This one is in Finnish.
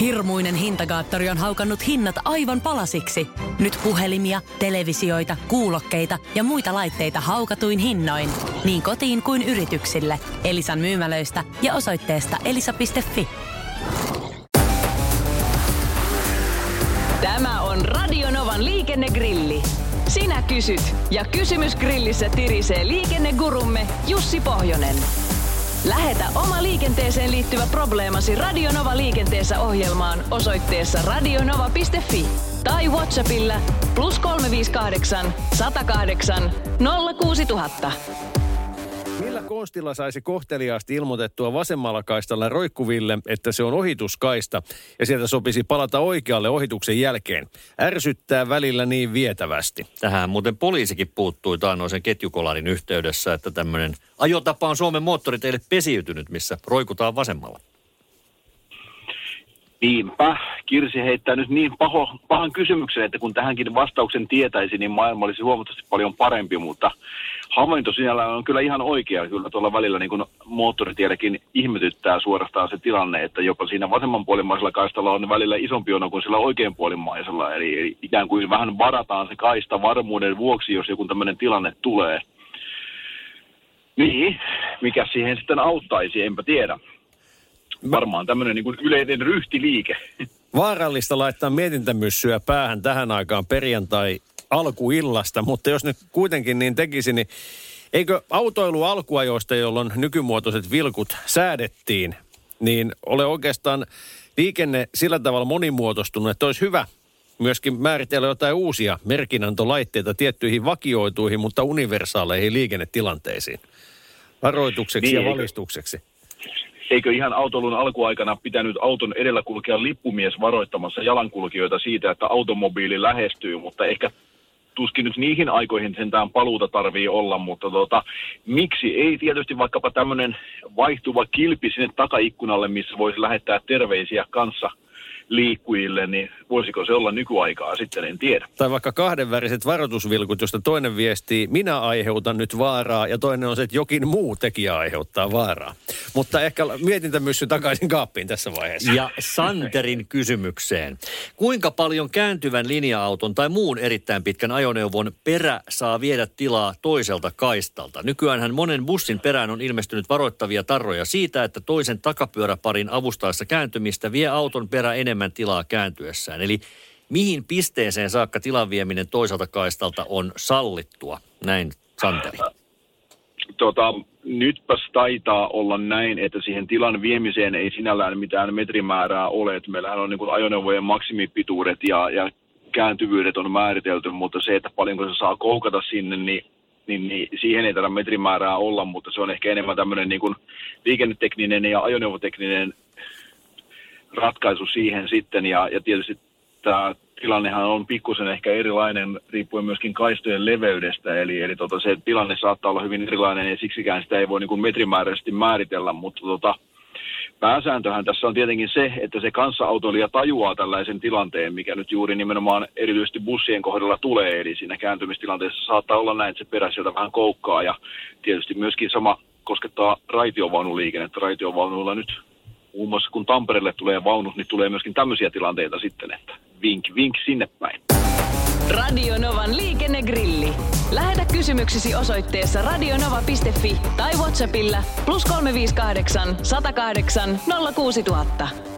Hirmuinen hintakaattori on haukannut hinnat aivan palasiksi. Nyt puhelimia, televisioita, kuulokkeita ja muita laitteita haukatuin hinnoin. Niin kotiin kuin yrityksille. Elisan myymälöistä ja osoitteesta elisa.fi. Tämä on Radionovan liikennegrilli. Sinä kysyt ja kysymys grillissä tirisee liikennegurumme Jussi Pohjonen. Lähetä oma liikenteeseen liittyvä probleemasi Radionova liikenteessä ohjelmaan osoitteessa radionova.fi tai Whatsappilla plus 358 108 06000. Millä konstilla saisi kohteliaasti ilmoitettua vasemmalla kaistalla roikkuville, että se on ohituskaista ja sieltä sopisi palata oikealle ohituksen jälkeen? Ärsyttää välillä niin vietävästi. Tähän muuten poliisikin puuttui taannoisen ketjukolarin yhteydessä, että tämmöinen ajotapa on Suomen moottoriteille pesiytynyt, missä roikutaan vasemmalla. Niinpä. Kirsi heittää nyt niin paho, pahan kysymyksen, että kun tähänkin vastauksen tietäisi, niin maailma olisi huomattavasti paljon parempi, mutta havainto sinällään on kyllä ihan oikea. Kyllä tuolla välillä niin kuin ihmetyttää suorastaan se tilanne, että jopa siinä vasemmanpuolimaisella kaistalla on välillä isompi jono kuin sillä oikeanpuolimaisella. Eli ikään kuin vähän varataan se kaista varmuuden vuoksi, jos joku tämmöinen tilanne tulee. Niin, mikä siihen sitten auttaisi, enpä tiedä. Varmaan tämmöinen niin kuin yleinen ryhtiliike. Vaarallista laittaa mietintämyssyä päähän tähän aikaan perjantai alkuillasta, mutta jos nyt kuitenkin niin tekisi, niin eikö autoilu alkuajoista, jolloin nykymuotoiset vilkut säädettiin, niin ole oikeastaan liikenne sillä tavalla monimuotoistunut, että olisi hyvä myöskin määritellä jotain uusia merkinantolaitteita tiettyihin vakioituihin, mutta universaaleihin liikennetilanteisiin. Varoitukseksi niin, ja valistukseksi eikö ihan autolun alkuaikana pitänyt auton edellä kulkea lippumies varoittamassa jalankulkijoita siitä, että automobiili lähestyy, mutta ehkä tuskin nyt niihin aikoihin sentään paluuta tarvii olla, mutta tota, miksi ei tietysti vaikkapa tämmöinen vaihtuva kilpi sinne takaikkunalle, missä voisi lähettää terveisiä kanssa – liikkujille, niin voisiko se olla nykyaikaa sitten, en tiedä. Tai vaikka kahdenväriset varoitusvilkut, josta toinen viestii, minä aiheutan nyt vaaraa, ja toinen on se, että jokin muu tekijä aiheuttaa vaaraa. Mutta ehkä mietintämyssy takaisin kaappiin tässä vaiheessa. Ja Santerin kysymykseen. Kuinka paljon kääntyvän linja-auton tai muun erittäin pitkän ajoneuvon perä saa viedä tilaa toiselta kaistalta? Nykyäänhän monen bussin perään on ilmestynyt varoittavia tarroja siitä, että toisen takapyöräparin avustaessa kääntymistä vie auton perä enemmän enemmän tilaa kääntyessään. Eli mihin pisteeseen saakka tilan vieminen toiselta kaistalta on sallittua? Näin Santeri. Tota, nytpäs taitaa olla näin, että siihen tilan viemiseen ei sinällään mitään metrimäärää ole. Että meillähän on niin ajoneuvojen maksimipituudet ja, ja kääntyvyydet on määritelty, mutta se, että paljonko se saa koukata sinne, niin, niin, niin siihen ei tällä metrimäärää olla, mutta se on ehkä enemmän tämmöinen niin liikennetekninen ja ajoneuvotekninen ratkaisu siihen sitten. Ja, ja tietysti tämä tilannehan on pikkusen ehkä erilainen riippuen myöskin kaistojen leveydestä, eli, eli tota, se tilanne saattaa olla hyvin erilainen ja siksikään sitä ei voi niin kuin metrimääräisesti määritellä, mutta tota, pääsääntöhän tässä on tietenkin se, että se kanssaautoilija tajuaa tällaisen tilanteen, mikä nyt juuri nimenomaan erityisesti bussien kohdalla tulee, eli siinä kääntymistilanteessa saattaa olla näin, että se perä sieltä vähän koukkaa ja tietysti myöskin sama koskettaa raitiovaunuliikennettä. Raitiovaunuilla nyt muun muassa kun Tampereelle tulee vaunut, niin tulee myöskin tämmöisiä tilanteita sitten, että vink, vink sinne päin. Radio Novan liikennegrilli. Lähetä kysymyksesi osoitteessa radionova.fi tai Whatsappilla plus 358 108 06000.